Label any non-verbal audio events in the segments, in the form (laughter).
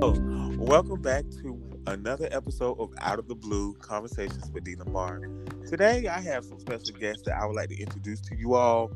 Welcome back to another episode of Out of the Blue Conversations with D. Lamar. Today, I have some special guests that I would like to introduce to you all.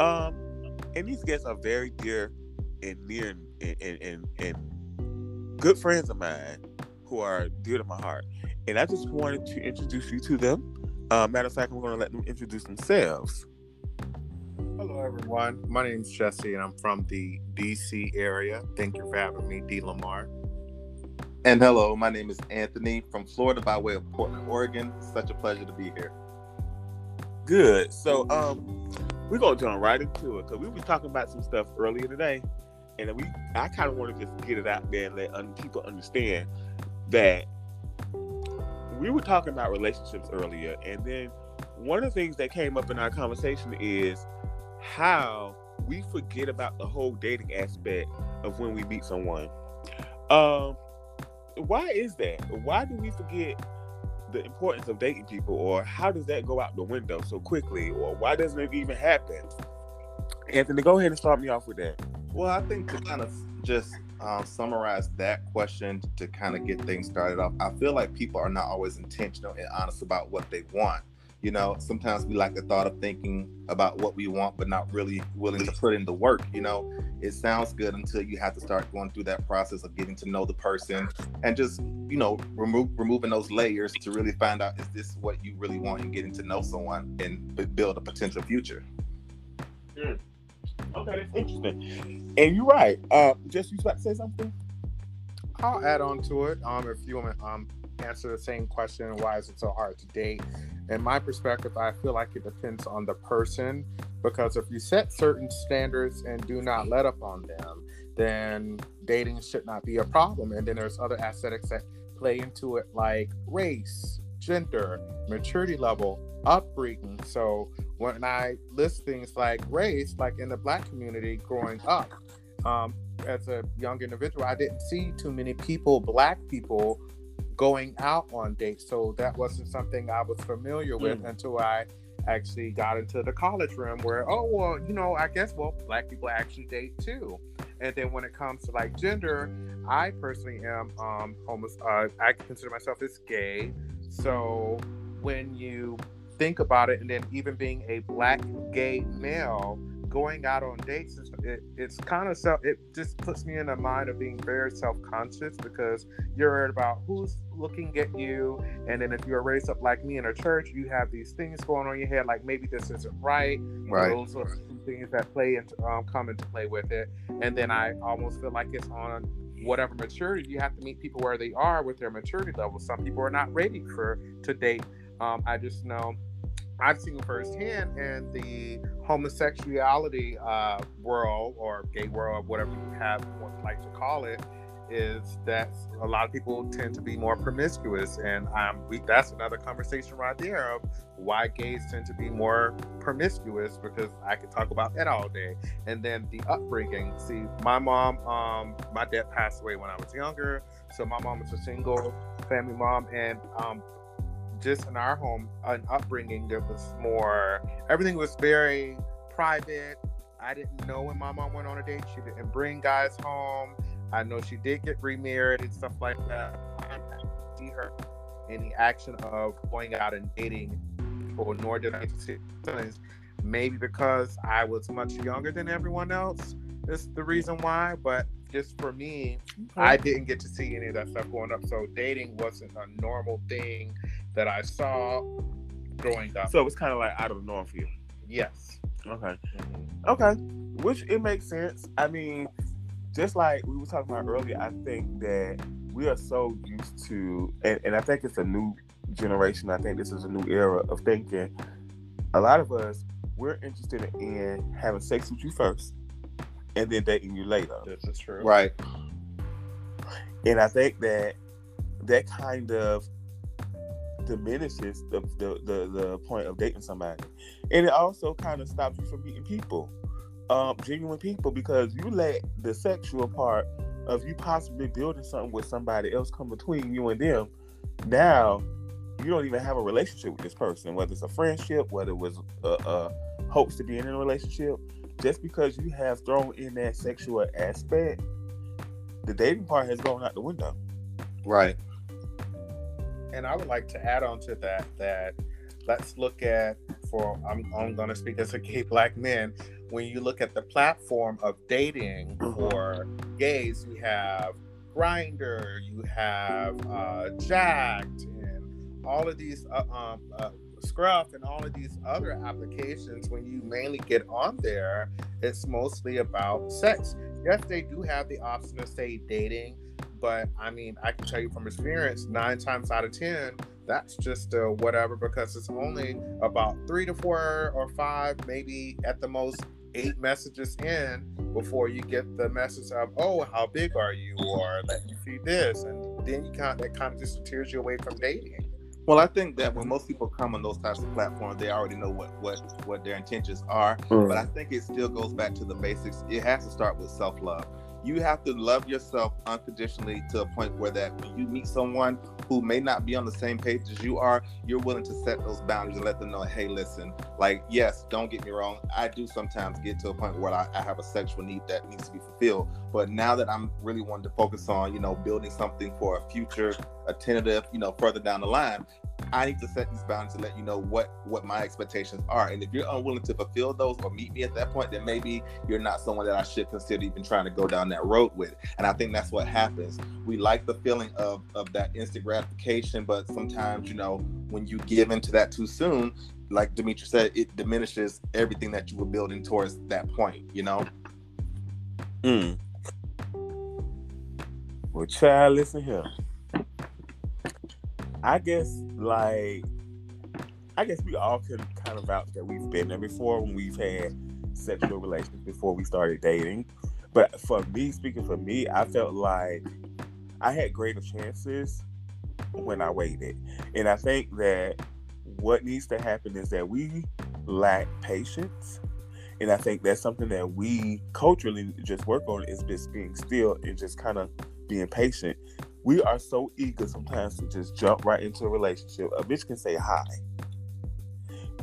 Um, and these guests are very dear and near and, and, and, and good friends of mine who are dear to my heart. And I just wanted to introduce you to them. Uh, matter of fact, I'm going to let them introduce themselves. Hello, everyone. My name is Jesse, and I'm from the DC area. Thank you for having me, D. Lamar. And hello, my name is Anthony from Florida by way of Portland, Oregon. Such a pleasure to be here. Good. So, um, we're gonna jump right into it because we were talking about some stuff earlier today, and we I kind of want to just get it out there and let un- people understand that we were talking about relationships earlier, and then one of the things that came up in our conversation is how we forget about the whole dating aspect of when we meet someone. Um, why is that? Why do we forget the importance of dating people, or how does that go out the window so quickly, or why doesn't it even happen? Anthony, go ahead and start me off with that. Well, I think to kind of just um, summarize that question to kind of get things started off, I feel like people are not always intentional and honest about what they want. You know, sometimes we like the thought of thinking about what we want, but not really willing to put in the work. You know, it sounds good until you have to start going through that process of getting to know the person and just, you know, remove removing those layers to really find out is this what you really want and getting to know someone and build a potential future. Mm. Okay, that's interesting. And you're right. Uh, just you about to say something? I'll add on to it. Um, if you want to um answer the same question, why is it so hard to date? In my perspective, I feel like it depends on the person because if you set certain standards and do not let up on them, then dating should not be a problem. And then there's other aesthetics that play into it, like race, gender, maturity level, upbringing. So when I list things like race, like in the black community growing up, um, as a young individual, I didn't see too many people, black people, going out on dates. So that wasn't something I was familiar with mm. until I actually got into the college room where, oh, well, you know, I guess, well, black people actually date too. And then when it comes to like gender, I personally am um, homeless. Uh, I consider myself as gay. So when you think about it, and then even being a black gay male, going out on dates is it, it's kind of self it just puts me in a mind of being very self-conscious because you're worried about who's looking at you. And then if you're raised up like me in a church you have these things going on in your head like maybe this isn't right. Right. Those are things that play into um, come into play with it. And then i almost feel like it's on whatever maturity you have to meet people where they are with their maturity level. Some people are not ready for to date. Um, i just know I've seen firsthand in the homosexuality uh, world or gay world, whatever you have would like to call it, is that a lot of people tend to be more promiscuous, and um, we, that's another conversation right there of why gays tend to be more promiscuous. Because I could talk about that all day. And then the upbringing. See, my mom, um, my dad passed away when I was younger, so my mom was a single family mom, and um, just in our home, an upbringing that was more, everything was very private. I didn't know when my mom went on a date. She didn't bring guys home. I know she did get remarried and stuff like that. I didn't see her any action of going out and dating people, nor did I see. Maybe because I was much younger than everyone else. That's the reason why. But just for me, okay. I didn't get to see any of that stuff going up. So dating wasn't a normal thing that I saw growing up. So it was kind of like out of the norm for you. Yes. Okay. Mm-hmm. Okay. Which it makes sense. I mean, just like we were talking about earlier, I think that we are so used to, and, and I think it's a new generation. I think this is a new era of thinking. A lot of us, we're interested in having sex with you first and then dating you later. This is true. Right. And I think that that kind of diminishes the, the, the, the point of dating somebody. And it also kind of stops you from meeting people, um, genuine people, because you let the sexual part of you possibly building something with somebody else come between you and them. Now, you don't even have a relationship with this person, whether it's a friendship, whether it was a, a hopes to be in a relationship. Just because you have thrown in that sexual aspect, the dating part has gone out the window. Right. And I would like to add on to that that let's look at for I'm, I'm going to speak as a gay (laughs) black man. When you look at the platform of dating for gays, you have Grindr, you have uh, Jack'd, and all of these uh, um, uh, Scruff and all of these other applications. When you mainly get on there, it's mostly about sex. Yes, they do have the option to say dating, but I mean, I can tell you from experience, nine times out of ten, that's just a whatever because it's only about three to four or five, maybe at the most eight messages in before you get the message of, oh, how big are you? Or let me see this. And then you kind of, that kind of just tears you away from dating. Well, I think that when most people come on those types of platforms, they already know what what what their intentions are. Mm. But I think it still goes back to the basics. It has to start with self love you have to love yourself unconditionally to a point where that when you meet someone who may not be on the same page as you are, you're willing to set those boundaries and let them know, hey, listen, like, yes, don't get me wrong. I do sometimes get to a point where I, I have a sexual need that needs to be fulfilled. But now that I'm really wanting to focus on, you know, building something for a future, a tentative, you know, further down the line, I need to set these boundaries to let you know what what my expectations are. And if you're unwilling to fulfill those or meet me at that point, then maybe you're not someone that I should consider even trying to go down that road with. And I think that's what happens. We like the feeling of of that instant gratification, but sometimes you know when you give into that too soon, like Dimitri said, it diminishes everything that you were building towards that point. You know. Hmm. Well, child, listen here. I guess like I guess we all can kind of vouch that we've been there before when we've had sexual relations before we started dating. But for me, speaking for me, I felt like I had greater chances when I waited. And I think that what needs to happen is that we lack patience. And I think that's something that we culturally just work on is just being still and just kind of being patient we are so eager sometimes to just jump right into a relationship. A bitch can say hi.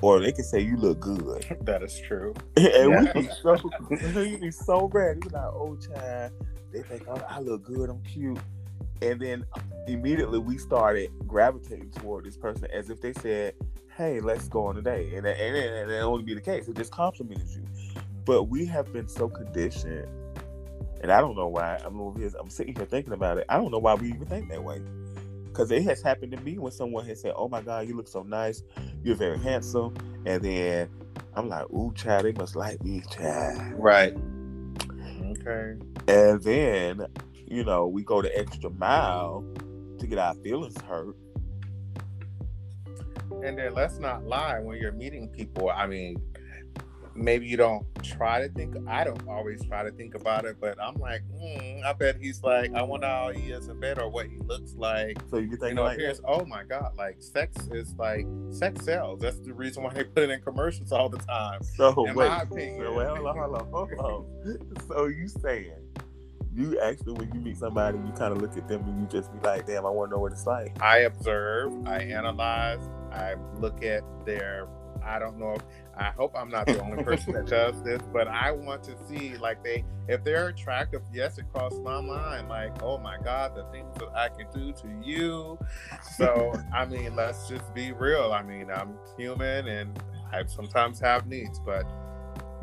Or they can say you look good. (laughs) That is true. (laughs) and yeah. (laughs) we be so you be so bad. You like, oh child, they think oh, I look good, I'm cute. And then immediately we started gravitating toward this person as if they said, Hey, let's go on a date. And that, and, and that only be the case. It just complimented you. But we have been so conditioned and I don't know why. I'm over here. I'm sitting here thinking about it. I don't know why we even think that way. Because it has happened to me when someone has said, "Oh my God, you look so nice. You're very handsome," and then I'm like, "Ooh, child, they must like me, child." Right. Okay. And then, you know, we go the extra mile to get our feelings hurt. And then let's not lie when you're meeting people. I mean, maybe you don't try to think i don't always try to think about it but i'm like mm, i bet he's like i wonder how he is in bed or what he looks like. So you think you know like oh my god like sex is like sex sells. That's the reason why they put it in commercials all the time so in wait, my opinion. so, hold on, hold on, hold on. so you saying you actually when you meet somebody you kind of look at them and you just be like damn i want to know what it's like. I observe i analyze i look at their I don't know if I hope I'm not the only person that does (laughs) this, but I want to see like they if they're attractive, yes, it crosses my mind. Like, oh my God, the things that I can do to you. So I mean, let's just be real. I mean, I'm human and I sometimes have needs, but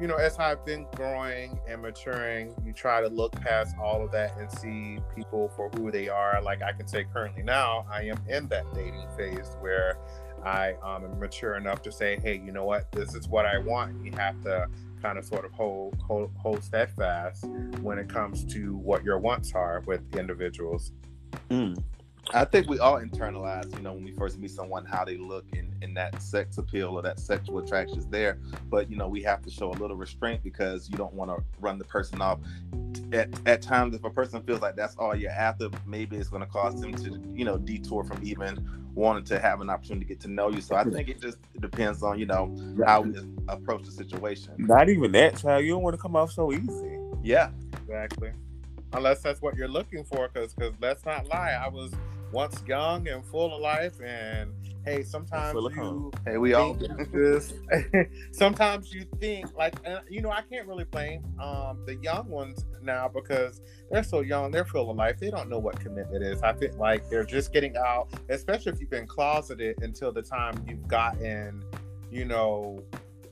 you know, as I've been growing and maturing, you try to look past all of that and see people for who they are. Like I can say currently now, I am in that dating phase where I um, am mature enough to say, hey, you know what, this is what I want. You have to kind of sort of hold hold hold steadfast when it comes to what your wants are with individuals. Mm. I think we all internalize, you know, when we first meet someone, how they look and, and that sex appeal or that sexual attraction is there. But, you know, we have to show a little restraint because you don't want to run the person off. At, at times, if a person feels like that's all you're after, maybe it's going to cause them to, you know, detour from even wanting to have an opportunity to get to know you. So I think it just depends on, you know, how we approach the situation. Not even that, child. You don't want to come off so easy. Yeah. Exactly. Unless that's what you're looking for, because because let's not lie. I was once young and full of life and hey sometimes Full of you Hey, we all think (laughs) this (laughs) sometimes you think like you know i can't really blame um the young ones now because they're so young they're full of life they don't know what commitment is. I feel like they're just getting out especially if you've been closeted until the time you've gotten you know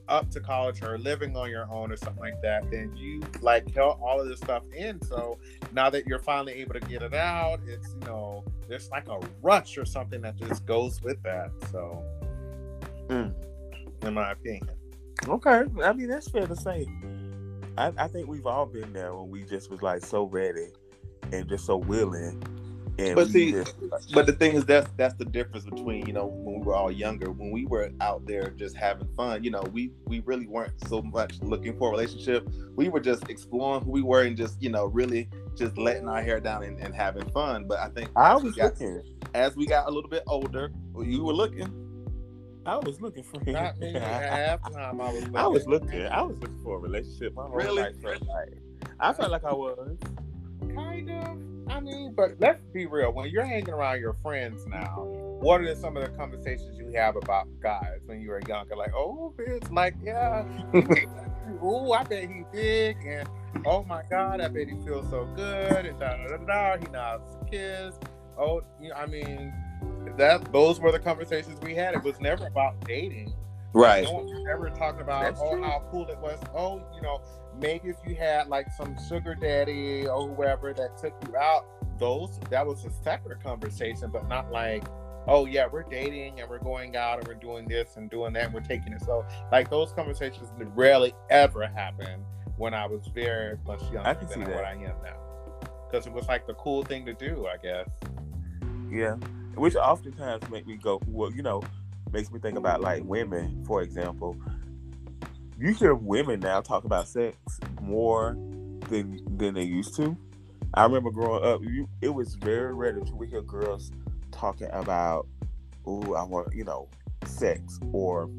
up to college or living on your own or something like that then you like held all of this stuff in so now that you're finally able to get it out it's you know there's like a rush or something that just goes with that so Mm. in my opinion Okay, I mean that's fair to say. I, I think we've all been there when we just was like so ready and just so willing. And But see, just, But the thing is, that's that's the difference between you know when we were all younger, when we were out there just having fun. You know, we we really weren't so much looking for a relationship. We were just exploring who we were and just you know really just letting our hair down and, and having fun. But I think I as we was got, looking. as we got a little bit older, well, you were looking. I was looking for him. not me (laughs) half time i was I was looking. I was looking for a relationship. My whole Really? life felt I felt like I was. Kind of i mean but let's be real when you're hanging around your friends now what are some of the conversations you have about guys when you were younger? Like oh bitch like yeah (laughs) oh i bet he big and oh my god i bet he feels so good and da da da da he knows kids oh you know, i mean that those were the conversations we had. It was never about dating Right. no one was ever talking about That's oh true. how cool it was. Oh, you know, maybe if you had like some sugar daddy or whoever that took you out, those that was a separate conversation, but not like, oh yeah, we're dating and we're going out and we're doing this and doing that and we're taking it. So like those conversations rarely ever happened when I was very much younger I can than see what. I am now. Because it was like the cool thing to do, I guess. Yeah, which oftentimes make me go, well, you know, makes me think about like women, for example. You hear women now talk about sex more than than they used to. I remember growing up, you, it was very rare would hear girls talking about, "Oh, I want," you know, sex or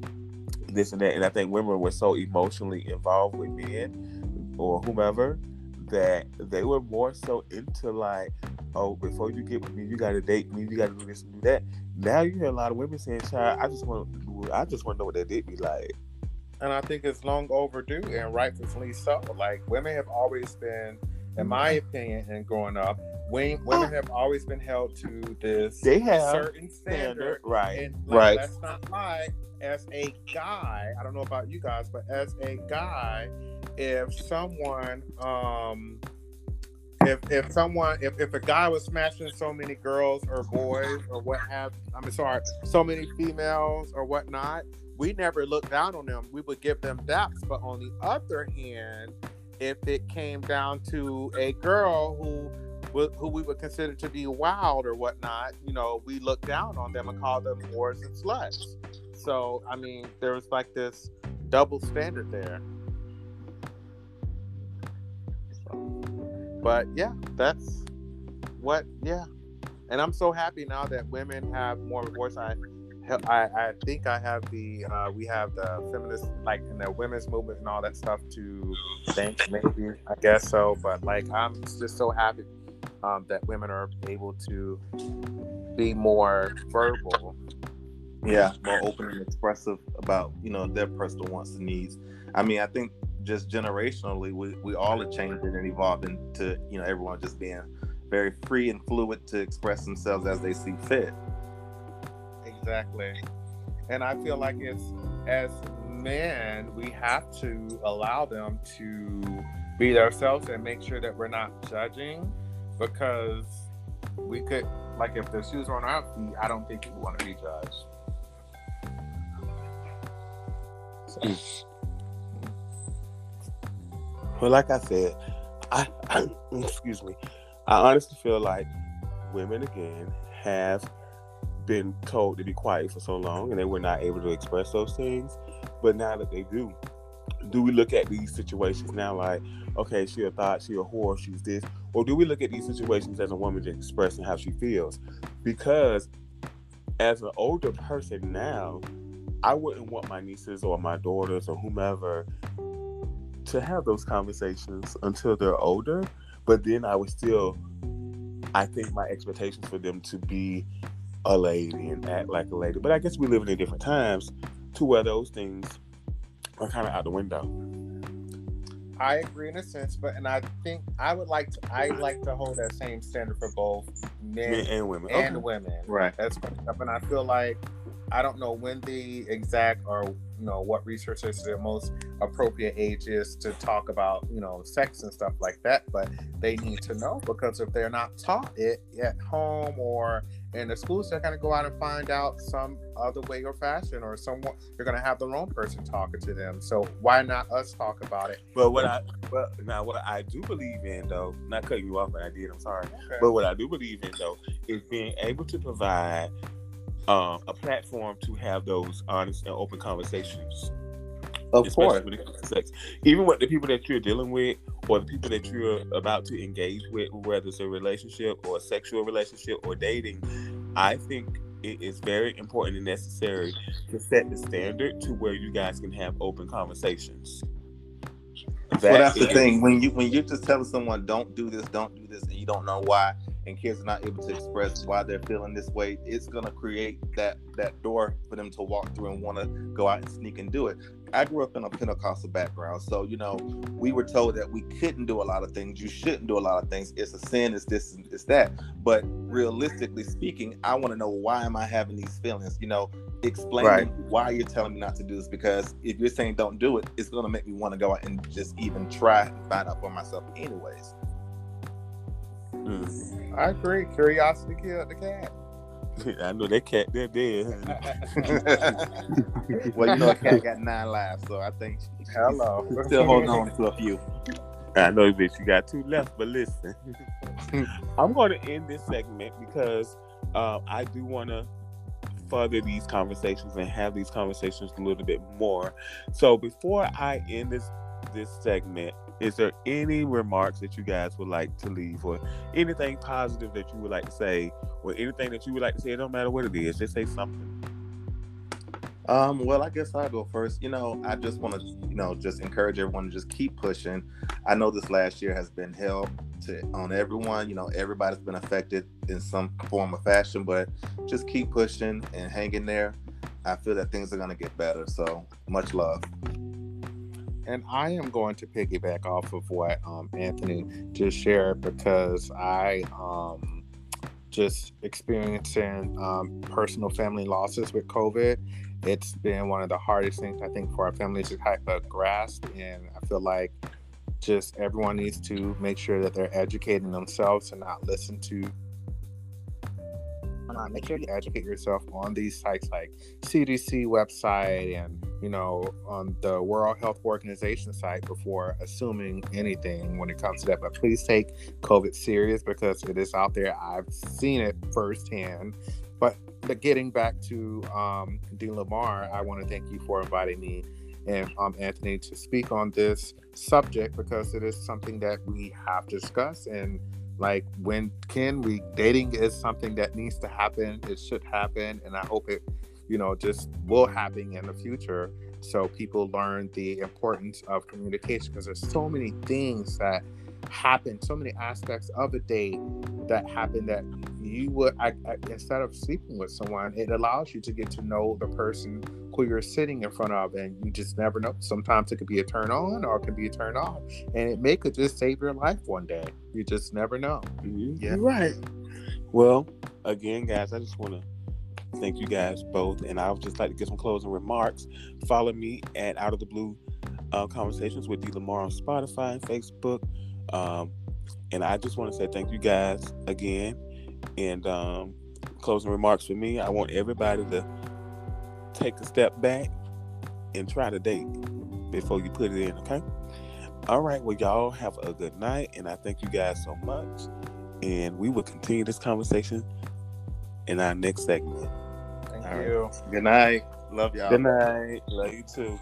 this and that. And I think women were so emotionally involved with men or whomever that they were more so into like, oh, before you get with me, you gotta date me, you gotta do this and do that. Now you hear a lot of women saying, "Child, I just want, I just want to know what that date be like." and I think it's long overdue and rightfully so. Like women have always been, in my mm-hmm. opinion, and growing up, women, women have always been held to this They have certain standard, standard. right? And like, Right. let's not lie. As a guy, I don't know about you guys, but as a guy, if someone, um, if if someone, if, if a guy was smashing so many girls or boys or what have, I mean, sorry, so many females or whatnot, we never looked down on them. We would give them daps. But on the other hand, if it came down to a girl who who we would consider to be wild or whatnot, you know, we look down on them and call them whores and sluts. So I mean, there was like this double standard there. So, but yeah, that's what. Yeah, and I'm so happy now that women have more voice. I, I, I think I have the uh, we have the feminist like in the women's movement and all that stuff to thank maybe I guess so. But like I'm just so happy um, that women are able to be more verbal. yeah more open and expressive about you know their personal wants and needs i mean i think just generationally we, we all are changing and evolving to you know everyone just being very free and fluid to express themselves as they see fit Exactly. And I feel like it's as men, we have to allow them to be themselves and make sure that we're not judging because we could like if the shoes are on our feet, I don't think we want to be judged. Well, like I said, I, (clears throat) excuse me. I honestly feel like women again have been told to be quiet for so long, and they were not able to express those things. But now that they do, do we look at these situations now like, okay, she a thought, she a whore, she's this, or do we look at these situations as a woman just expressing how she feels? Because as an older person now, I wouldn't want my nieces or my daughters or whomever to have those conversations until they're older. But then I would still I think my expectations for them to be a lady and act like a lady. But I guess we live in different times to where those things are kind of out the window. I agree in a sense, but and I think I would like to I like to hold that same standard for both men, Men and women. and Okay. women. Right. That's fucked up, and I feel like I don't know when the exact or you know what research is the most appropriate age is to talk about you know sex and stuff like that, but they need to know because if they're not taught it at home or in the schools, they're gonna go out and find out some other way or fashion, or someone they're gonna have the wrong person talking to them. So why not us talk about it? But what I but now what I do believe in though, not cutting you off, but I did. I'm sorry. Okay. But what I do believe in though is being able to provide um, a platform to have those honest and open conversations. Of course. when it comes to sex. Even with the people that you're dealing with or the people that you're about to engage with, whether it's a relationship or a sexual relationship or dating, I think it is very important and necessary to set the standard to where you guys can have open conversations. well, that's the is- thing. When you when you're just telling someone don't do this, don't do this, and you don't know why, and kids are not able to express why they're feeling this way, it's gonna create that that door for them to walk through and want to go out and sneak and do it. I grew up in a Pentecostal background, so you know we were told that we couldn't do a lot of things. You shouldn't do a lot of things. It's a sin. It's this. and It's that. But realistically speaking, I want to know why am I having these feelings? You know, explain Right. why you're telling me not to do this because if you're saying don't do it, it's gonna make me want to go out and just even try and find out for myself, anyways. Mm. I agree. Curiosity killed the cat. (laughs) I know that cat they're dead. (laughs) well, you know, a cat (laughs) got nine lives, so I think she's Hello. still holding on to a few. I know, bitch, you got two left, but listen, I'm going to end this segment because uh, I do want to further these conversations and have these conversations a little bit more. So before I end this this segment, is there any remarks that you guys would like to leave, or anything positive that you would like to say, or anything that you would like to say? It don't matter what it is, just say something. Um, well, I guess I'll go first. You know, I just want to, you know, just encourage everyone to just keep pushing. I know this last year has been hell to on everyone. You know, everybody's been affected in some form or fashion, but just keep pushing and hanging there. I feel that things are gonna get better. So much love. And I am going to piggyback off of what um, Anthony just shared because I um, just experiencing um, personal family losses with COVID. It's been one of the hardest things I think for our family to type of grasp, and I feel like just everyone needs to make sure that they're educating themselves and not listen to. Uh, make sure you educate yourself on these sites like CDC website and you know on the World Health Organization site before assuming anything when it comes to that. But please take COVID serious because it is out there. I've seen it firsthand. But but getting back to um, Dean Lamar, I want to thank you for inviting me and um, Anthony to speak on this subject because it is something that we have discussed and like when can we dating is something that needs to happen it should happen and i hope it you know just will happen in the future. So people learn the importance of communication because there's so many things that happen so many aspects of a date that happen that you would I, I, instead of sleeping with someone it allows you to get to know the person who you're sitting in front of and you just never know. Sometimes it could be a turn on or it could be a turn off and it may could just save your life one day. You just never know. You- Yeah. You're right. Well, again, guys, I just want to thank you guys both, and I would just like to get some closing remarks. Follow me at Out of the Blue uh, Conversations with D Lamar on Spotify and Facebook. Um, and I just want to say thank you guys again. And um, closing remarks for me, I want everybody to take a step back and try to date before you put it in. Okay. All right. Well, y'all have a good night, and I thank you guys so much. And we will continue this conversation in our next segment. Thank right. you Good night. Love y'all. Good night. Love you too.